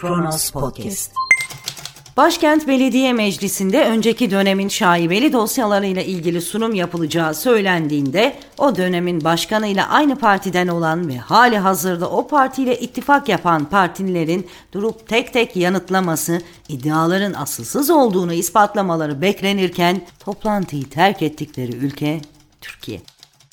Kronos Podcast. Başkent Belediye Meclisi'nde önceki dönemin şaibeli dosyalarıyla ilgili sunum yapılacağı söylendiğinde o dönemin başkanıyla aynı partiden olan ve hali hazırda o partiyle ittifak yapan partililerin durup tek tek yanıtlaması, iddiaların asılsız olduğunu ispatlamaları beklenirken toplantıyı terk ettikleri ülke Türkiye.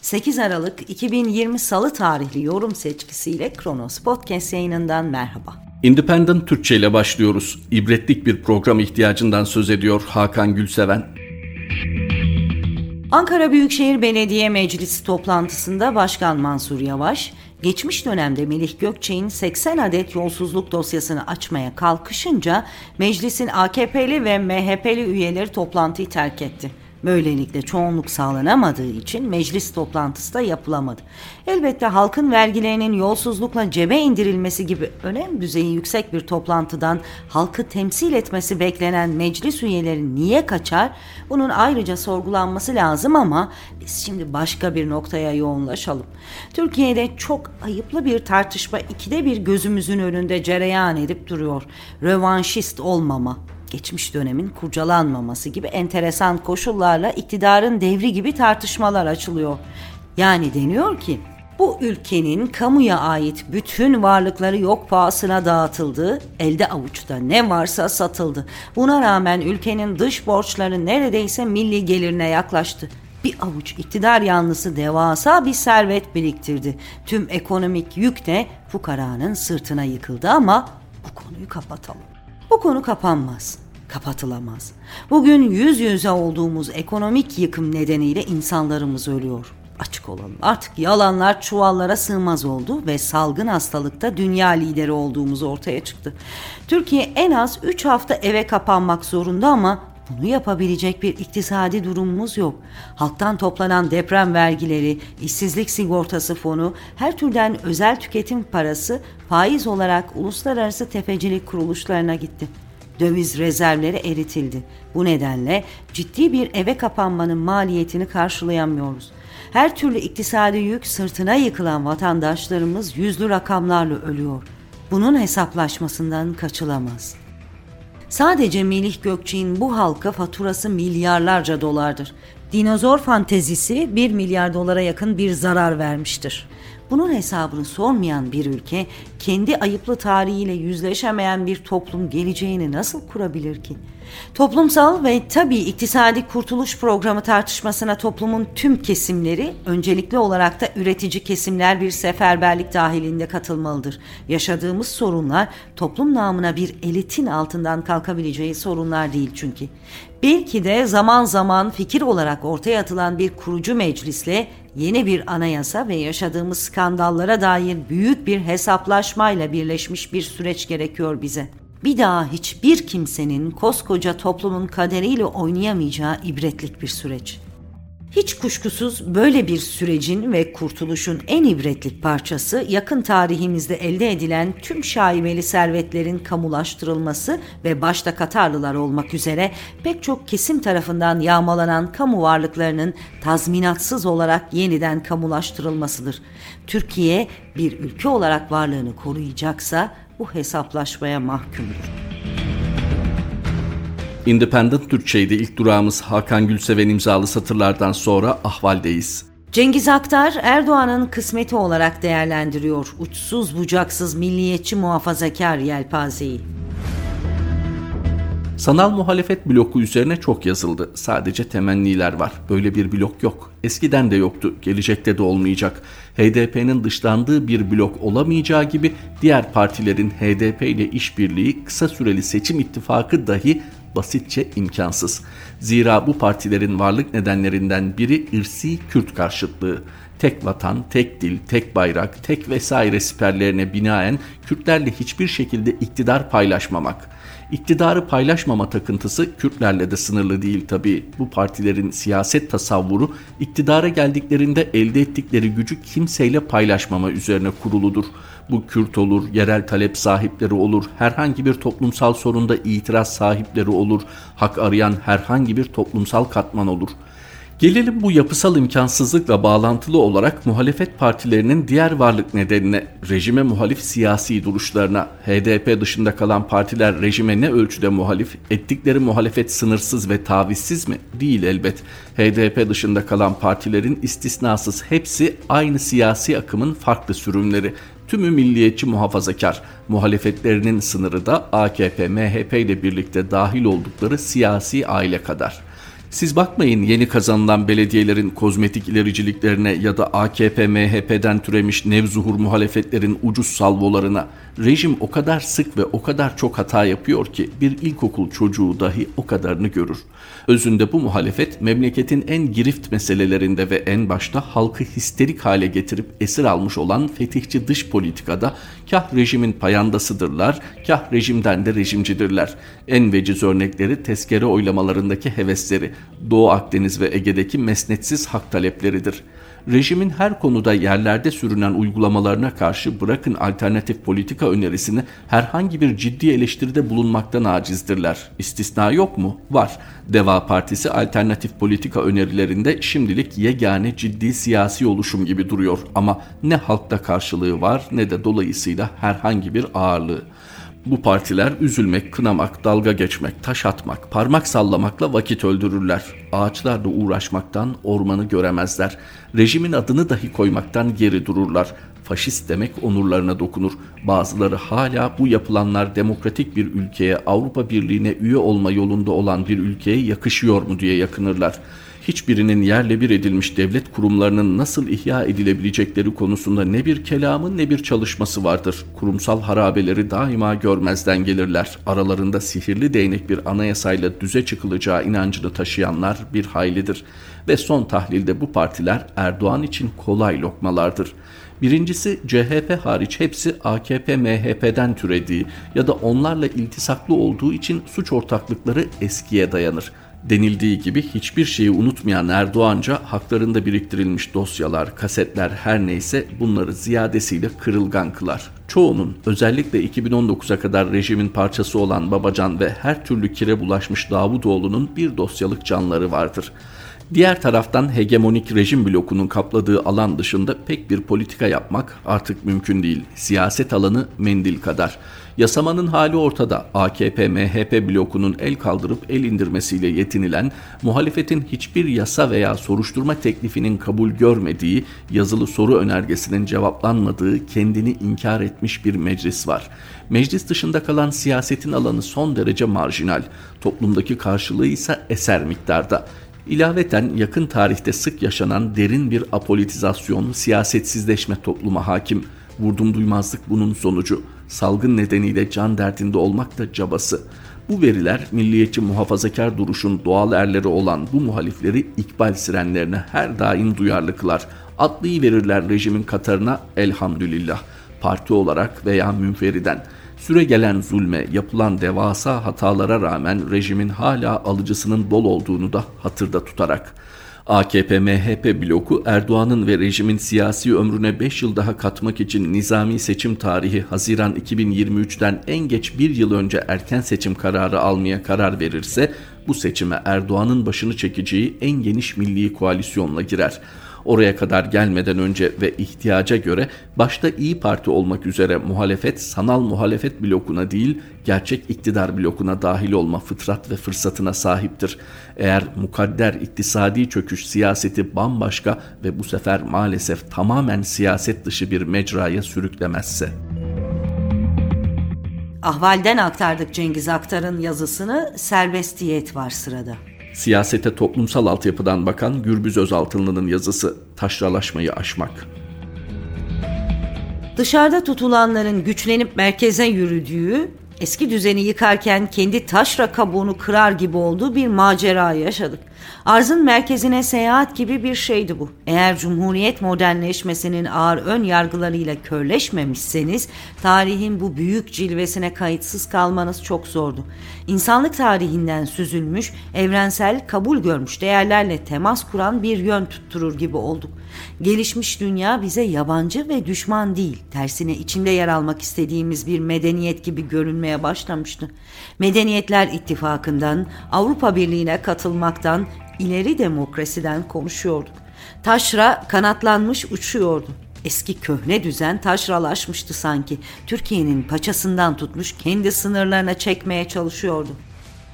8 Aralık 2020 Salı tarihli yorum seçkisiyle Kronos Podcast yayınından merhaba. Independent Türkçe ile başlıyoruz. İbretlik bir program ihtiyacından söz ediyor Hakan Gülseven. Ankara Büyükşehir Belediye Meclisi toplantısında Başkan Mansur Yavaş, geçmiş dönemde Melih Gökçe'nin 80 adet yolsuzluk dosyasını açmaya kalkışınca meclisin AKP'li ve MHP'li üyeleri toplantıyı terk etti. Böylelikle çoğunluk sağlanamadığı için meclis toplantısı da yapılamadı. Elbette halkın vergilerinin yolsuzlukla cebe indirilmesi gibi önem düzeyi yüksek bir toplantıdan halkı temsil etmesi beklenen meclis üyeleri niye kaçar? Bunun ayrıca sorgulanması lazım ama biz şimdi başka bir noktaya yoğunlaşalım. Türkiye'de çok ayıplı bir tartışma ikide bir gözümüzün önünde cereyan edip duruyor. Rövanşist olmama, geçmiş dönemin kurcalanmaması gibi enteresan koşullarla iktidarın devri gibi tartışmalar açılıyor. Yani deniyor ki bu ülkenin kamuya ait bütün varlıkları yok pahasına dağıtıldı, elde avuçta ne varsa satıldı. Buna rağmen ülkenin dış borçları neredeyse milli gelirine yaklaştı. Bir avuç iktidar yanlısı devasa bir servet biriktirdi. Tüm ekonomik yük de fukaranın sırtına yıkıldı ama bu konuyu kapatalım. Bu konu kapanmaz, kapatılamaz. Bugün yüz yüze olduğumuz ekonomik yıkım nedeniyle insanlarımız ölüyor. Açık olalım. Artık yalanlar çuvallara sığmaz oldu ve salgın hastalıkta dünya lideri olduğumuz ortaya çıktı. Türkiye en az 3 hafta eve kapanmak zorunda ama bunu yapabilecek bir iktisadi durumumuz yok. Halktan toplanan deprem vergileri, işsizlik sigortası fonu, her türden özel tüketim parası faiz olarak uluslararası tefecilik kuruluşlarına gitti. Döviz rezervleri eritildi. Bu nedenle ciddi bir eve kapanmanın maliyetini karşılayamıyoruz. Her türlü iktisadi yük sırtına yıkılan vatandaşlarımız yüzlü rakamlarla ölüyor. Bunun hesaplaşmasından kaçılamaz.'' Sadece Melih Gökçe'nin bu halka faturası milyarlarca dolardır. Dinozor fantezisi 1 milyar dolara yakın bir zarar vermiştir. Bunun hesabını sormayan bir ülke kendi ayıplı tarihiyle yüzleşemeyen bir toplum geleceğini nasıl kurabilir ki? Toplumsal ve tabii iktisadi kurtuluş programı tartışmasına toplumun tüm kesimleri, öncelikli olarak da üretici kesimler bir seferberlik dahilinde katılmalıdır. Yaşadığımız sorunlar toplum namına bir elitin altından kalkabileceği sorunlar değil çünkü. Belki de zaman zaman fikir olarak ortaya atılan bir kurucu meclisle yeni bir anayasa ve yaşadığımız skandallara dair büyük bir hesaplaşmayla birleşmiş bir süreç gerekiyor bize. Bir daha hiçbir kimsenin koskoca toplumun kaderiyle oynayamayacağı ibretlik bir süreç. Hiç kuşkusuz böyle bir sürecin ve kurtuluşun en ibretlik parçası yakın tarihimizde elde edilen tüm şaibeli servetlerin kamulaştırılması ve başta Katarlılar olmak üzere pek çok kesim tarafından yağmalanan kamu varlıklarının tazminatsız olarak yeniden kamulaştırılmasıdır. Türkiye bir ülke olarak varlığını koruyacaksa bu hesaplaşmaya mahkumdur. Independent Türkçe'ydi ilk durağımız Hakan Gülseven imzalı satırlardan sonra ahvaldeyiz. Cengiz Aktar Erdoğan'ın kısmeti olarak değerlendiriyor uçsuz bucaksız milliyetçi muhafazakar yelpazeyi. Sanal muhalefet bloku üzerine çok yazıldı. Sadece temenniler var. Böyle bir blok yok. Eskiden de yoktu. Gelecekte de olmayacak. HDP'nin dışlandığı bir blok olamayacağı gibi diğer partilerin HDP ile işbirliği kısa süreli seçim ittifakı dahi basitçe imkansız. Zira bu partilerin varlık nedenlerinden biri ırsi Kürt karşıtlığı. Tek vatan, tek dil, tek bayrak, tek vesaire siperlerine binaen Kürtlerle hiçbir şekilde iktidar paylaşmamak. İktidarı paylaşmama takıntısı Kürtlerle de sınırlı değil tabi. Bu partilerin siyaset tasavvuru iktidara geldiklerinde elde ettikleri gücü kimseyle paylaşmama üzerine kuruludur. Bu Kürt olur, yerel talep sahipleri olur, herhangi bir toplumsal sorunda itiraz sahipleri olur, hak arayan herhangi bir toplumsal katman olur. Gelelim bu yapısal imkansızlıkla bağlantılı olarak muhalefet partilerinin diğer varlık nedenine, rejime muhalif siyasi duruşlarına. HDP dışında kalan partiler rejime ne ölçüde muhalif, ettikleri muhalefet sınırsız ve tavizsiz mi? Değil elbet. HDP dışında kalan partilerin istisnasız hepsi aynı siyasi akımın farklı sürümleri. Tümü milliyetçi muhafazakar, muhalefetlerinin sınırı da AKP, MHP ile birlikte dahil oldukları siyasi aile kadar. Siz bakmayın yeni kazanılan belediyelerin kozmetik ilericiliklerine ya da AKP MHP'den türemiş nevzuhur muhalefetlerin ucuz salvolarına. Rejim o kadar sık ve o kadar çok hata yapıyor ki bir ilkokul çocuğu dahi o kadarını görür. Özünde bu muhalefet memleketin en girift meselelerinde ve en başta halkı histerik hale getirip esir almış olan fetihçi dış politikada kah rejimin payandasıdırlar, kah rejimden de rejimcidirler. En veciz örnekleri tezkere oylamalarındaki hevesleri, Doğu Akdeniz ve Ege'deki mesnetsiz hak talepleridir. Rejimin her konuda yerlerde sürünen uygulamalarına karşı bırakın alternatif politika önerisini herhangi bir ciddi eleştiride bulunmaktan acizdirler. İstisna yok mu? Var. Deva Partisi alternatif politika önerilerinde şimdilik yegane ciddi siyasi oluşum gibi duruyor ama ne halkta karşılığı var ne de dolayısıyla herhangi bir ağırlığı. Bu partiler üzülmek, kınamak, dalga geçmek, taş atmak, parmak sallamakla vakit öldürürler. Ağaçlarla uğraşmaktan ormanı göremezler. Rejimin adını dahi koymaktan geri dururlar. Faşist demek onurlarına dokunur. Bazıları hala bu yapılanlar demokratik bir ülkeye, Avrupa Birliği'ne üye olma yolunda olan bir ülkeye yakışıyor mu diye yakınırlar hiçbirinin yerle bir edilmiş devlet kurumlarının nasıl ihya edilebilecekleri konusunda ne bir kelamı ne bir çalışması vardır. Kurumsal harabeleri daima görmezden gelirler. Aralarında sihirli değnek bir anayasayla düze çıkılacağı inancını taşıyanlar bir haylidir. Ve son tahlilde bu partiler Erdoğan için kolay lokmalardır. Birincisi CHP hariç hepsi AKP MHP'den türediği ya da onlarla iltisaklı olduğu için suç ortaklıkları eskiye dayanır. Denildiği gibi hiçbir şeyi unutmayan Erdoğanca haklarında biriktirilmiş dosyalar, kasetler her neyse bunları ziyadesiyle kırılgan kılar. Çoğunun özellikle 2019'a kadar rejimin parçası olan Babacan ve her türlü kire bulaşmış Davutoğlu'nun bir dosyalık canları vardır. Diğer taraftan hegemonik rejim blokunun kapladığı alan dışında pek bir politika yapmak artık mümkün değil. Siyaset alanı mendil kadar. Yasamanın hali ortada. AKP, MHP blokunun el kaldırıp el indirmesiyle yetinilen, muhalefetin hiçbir yasa veya soruşturma teklifinin kabul görmediği, yazılı soru önergesinin cevaplanmadığı, kendini inkar etmiş bir meclis var. Meclis dışında kalan siyasetin alanı son derece marjinal. Toplumdaki karşılığı ise eser miktarda. İlaveten yakın tarihte sık yaşanan derin bir apolitizasyon, siyasetsizleşme topluma hakim. Vurdum duymazlık bunun sonucu. Salgın nedeniyle can derdinde olmak da cabası. Bu veriler milliyetçi muhafazakar duruşun doğal erleri olan bu muhalifleri ikbal sirenlerine her daim duyarlı kılar. Atlayı verirler rejimin katarına elhamdülillah. Parti olarak veya münferiden. Süre gelen zulme, yapılan devasa hatalara rağmen rejimin hala alıcısının bol olduğunu da hatırda tutarak AKP-MHP bloku Erdoğan'ın ve rejimin siyasi ömrüne 5 yıl daha katmak için nizami seçim tarihi Haziran 2023'ten en geç bir yıl önce erken seçim kararı almaya karar verirse bu seçime Erdoğan'ın başını çekeceği en geniş milli koalisyonla girer. Oraya kadar gelmeden önce ve ihtiyaca göre başta İyi Parti olmak üzere muhalefet sanal muhalefet blokuna değil gerçek iktidar blokuna dahil olma fıtrat ve fırsatına sahiptir. Eğer mukadder iktisadi çöküş siyaseti bambaşka ve bu sefer maalesef tamamen siyaset dışı bir mecraya sürüklemezse. Ahvalden aktardık Cengiz Aktar'ın yazısını serbestiyet var sırada. Siyasete toplumsal altyapıdan bakan Gürbüz Özaltınlı'nın yazısı Taşralaşmayı aşmak. Dışarıda tutulanların güçlenip merkeze yürüdüğü, eski düzeni yıkarken kendi taşra kabuğunu kırar gibi olduğu bir macera yaşadık. Arzın merkezine seyahat gibi bir şeydi bu. Eğer Cumhuriyet modernleşmesinin ağır ön yargılarıyla körleşmemişseniz tarihin bu büyük cilvesine kayıtsız kalmanız çok zordu. İnsanlık tarihinden süzülmüş, evrensel, kabul görmüş değerlerle temas kuran bir yön tutturur gibi olduk. Gelişmiş dünya bize yabancı ve düşman değil, tersine içinde yer almak istediğimiz bir medeniyet gibi görünmeye başlamıştı. Medeniyetler ittifakından, Avrupa Birliği'ne katılmaktan, ileri demokrasiden konuşuyorduk. Taşra kanatlanmış uçuyordu. Eski köhne düzen taşralaşmıştı sanki. Türkiye'nin paçasından tutmuş kendi sınırlarına çekmeye çalışıyordu.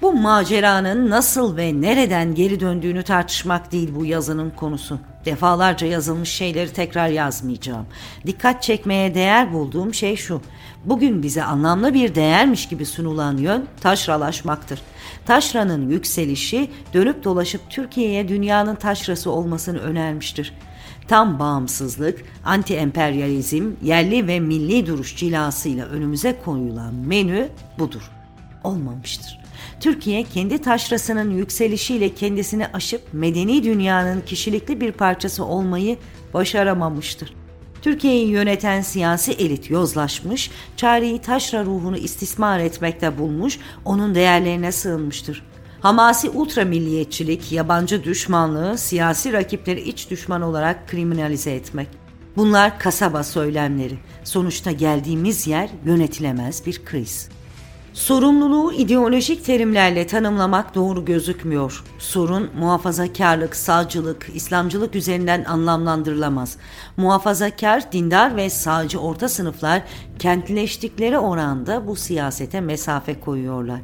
Bu maceranın nasıl ve nereden geri döndüğünü tartışmak değil bu yazının konusu. Defalarca yazılmış şeyleri tekrar yazmayacağım. Dikkat çekmeye değer bulduğum şey şu. Bugün bize anlamlı bir değermiş gibi sunulan yön taşralaşmaktır. Taşranın yükselişi dönüp dolaşıp Türkiye'ye dünyanın taşrası olmasını önermiştir. Tam bağımsızlık, anti-emperyalizm, yerli ve milli duruş cilasıyla önümüze koyulan menü budur. Olmamıştır. Türkiye kendi taşrasının yükselişiyle kendisini aşıp medeni dünyanın kişilikli bir parçası olmayı başaramamıştır. Türkiye'yi yöneten siyasi elit yozlaşmış, çareyi taşra ruhunu istismar etmekte bulmuş, onun değerlerine sığınmıştır. Hamasi ultra milliyetçilik, yabancı düşmanlığı, siyasi rakipleri iç düşman olarak kriminalize etmek. Bunlar kasaba söylemleri. Sonuçta geldiğimiz yer yönetilemez bir kriz. Sorumluluğu ideolojik terimlerle tanımlamak doğru gözükmüyor. Sorun muhafazakarlık, sağcılık, İslamcılık üzerinden anlamlandırılamaz. Muhafazakar, dindar ve sağcı orta sınıflar kentleştikleri oranda bu siyasete mesafe koyuyorlar.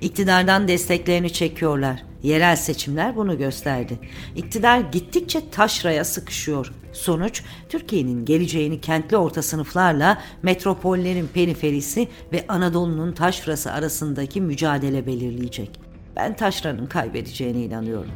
İktidardan desteklerini çekiyorlar. Yerel seçimler bunu gösterdi. İktidar gittikçe taşraya sıkışıyor. Sonuç Türkiye'nin geleceğini kentli orta sınıflarla metropollerin periferisi ve Anadolu'nun taşrası arasındaki mücadele belirleyecek. Ben taşranın kaybedeceğine inanıyorum.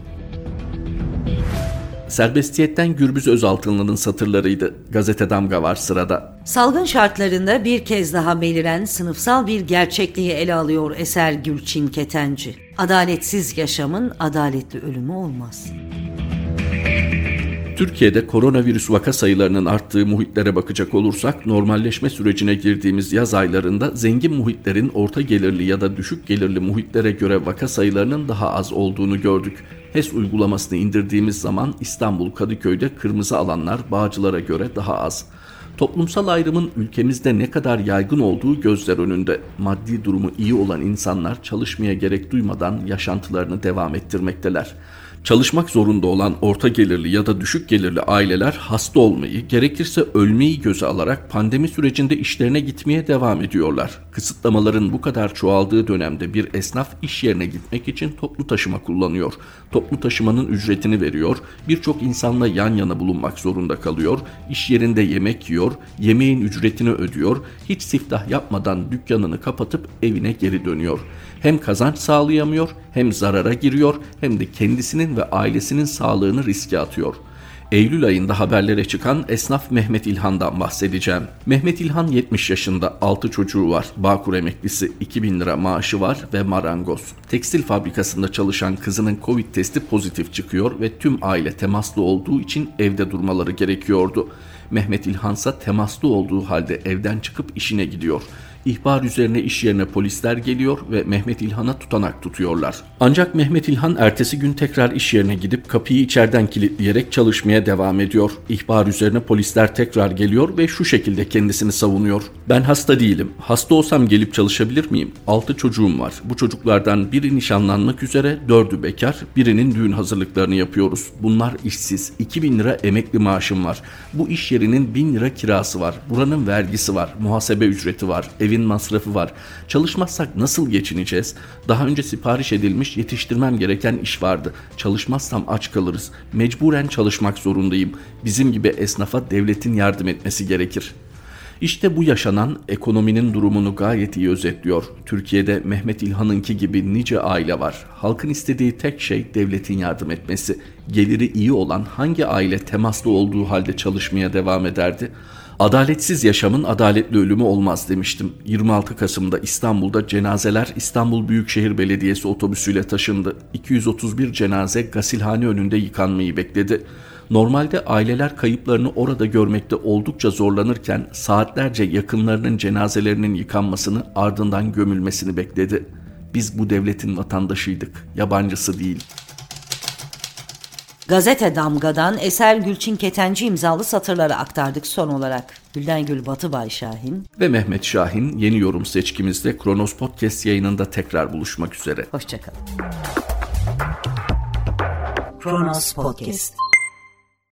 Serbestiyetten Gürbüz Özaltınlı'nın satırlarıydı. Gazete Damga var sırada. Salgın şartlarında bir kez daha beliren sınıfsal bir gerçekliği ele alıyor eser Gülçin Ketenci. Adaletsiz yaşamın adaletli ölümü olmaz. Türkiye'de koronavirüs vaka sayılarının arttığı muhitlere bakacak olursak normalleşme sürecine girdiğimiz yaz aylarında zengin muhitlerin orta gelirli ya da düşük gelirli muhitlere göre vaka sayılarının daha az olduğunu gördük. HES uygulamasını indirdiğimiz zaman İstanbul Kadıköy'de kırmızı alanlar Bağcılar'a göre daha az. Toplumsal ayrımın ülkemizde ne kadar yaygın olduğu gözler önünde. Maddi durumu iyi olan insanlar çalışmaya gerek duymadan yaşantılarını devam ettirmekteler. Çalışmak zorunda olan orta gelirli ya da düşük gelirli aileler hasta olmayı, gerekirse ölmeyi göze alarak pandemi sürecinde işlerine gitmeye devam ediyorlar. Kısıtlamaların bu kadar çoğaldığı dönemde bir esnaf iş yerine gitmek için toplu taşıma kullanıyor. Toplu taşımanın ücretini veriyor, birçok insanla yan yana bulunmak zorunda kalıyor, iş yerinde yemek yiyor, yemeğin ücretini ödüyor, hiç siftah yapmadan dükkanını kapatıp evine geri dönüyor. Hem kazanç sağlayamıyor, hem zarara giriyor, hem de kendisinin ve ailesinin sağlığını riske atıyor. Eylül ayında haberlere çıkan esnaf Mehmet İlhan'dan bahsedeceğim. Mehmet İlhan 70 yaşında, 6 çocuğu var, Bağkur emeklisi, 2000 lira maaşı var ve marangoz. Tekstil fabrikasında çalışan kızının Covid testi pozitif çıkıyor ve tüm aile temaslı olduğu için evde durmaları gerekiyordu. Mehmet İlhansa temaslı olduğu halde evden çıkıp işine gidiyor. İhbar üzerine iş yerine polisler geliyor ve Mehmet İlhan'a tutanak tutuyorlar. Ancak Mehmet İlhan ertesi gün tekrar iş yerine gidip kapıyı içeriden kilitleyerek çalışmaya devam ediyor. İhbar üzerine polisler tekrar geliyor ve şu şekilde kendisini savunuyor. Ben hasta değilim. Hasta olsam gelip çalışabilir miyim? 6 çocuğum var. Bu çocuklardan biri nişanlanmak üzere, dördü bekar, birinin düğün hazırlıklarını yapıyoruz. Bunlar işsiz. 2000 lira emekli maaşım var. Bu iş yerinin 1000 lira kirası var. Buranın vergisi var. Muhasebe ücreti var. Evin evin masrafı var. Çalışmazsak nasıl geçineceğiz? Daha önce sipariş edilmiş yetiştirmem gereken iş vardı. Çalışmazsam aç kalırız. Mecburen çalışmak zorundayım. Bizim gibi esnafa devletin yardım etmesi gerekir. İşte bu yaşanan ekonominin durumunu gayet iyi özetliyor. Türkiye'de Mehmet İlhan'ınki gibi nice aile var. Halkın istediği tek şey devletin yardım etmesi. Geliri iyi olan hangi aile temaslı olduğu halde çalışmaya devam ederdi? Adaletsiz yaşamın adaletli ölümü olmaz demiştim. 26 Kasım'da İstanbul'da cenazeler İstanbul Büyükşehir Belediyesi otobüsüyle taşındı. 231 cenaze gasilhane önünde yıkanmayı bekledi. Normalde aileler kayıplarını orada görmekte oldukça zorlanırken saatlerce yakınlarının cenazelerinin yıkanmasını ardından gömülmesini bekledi. Biz bu devletin vatandaşıydık, yabancısı değil.'' Gazete Damga'dan Eser Gülçin Ketenci imzalı satırları aktardık son olarak. Gülden Gül Batı Bay Şahin ve Mehmet Şahin yeni yorum seçkimizde Kronos Podcast yayınında tekrar buluşmak üzere. Hoşçakalın. Kronos Podcast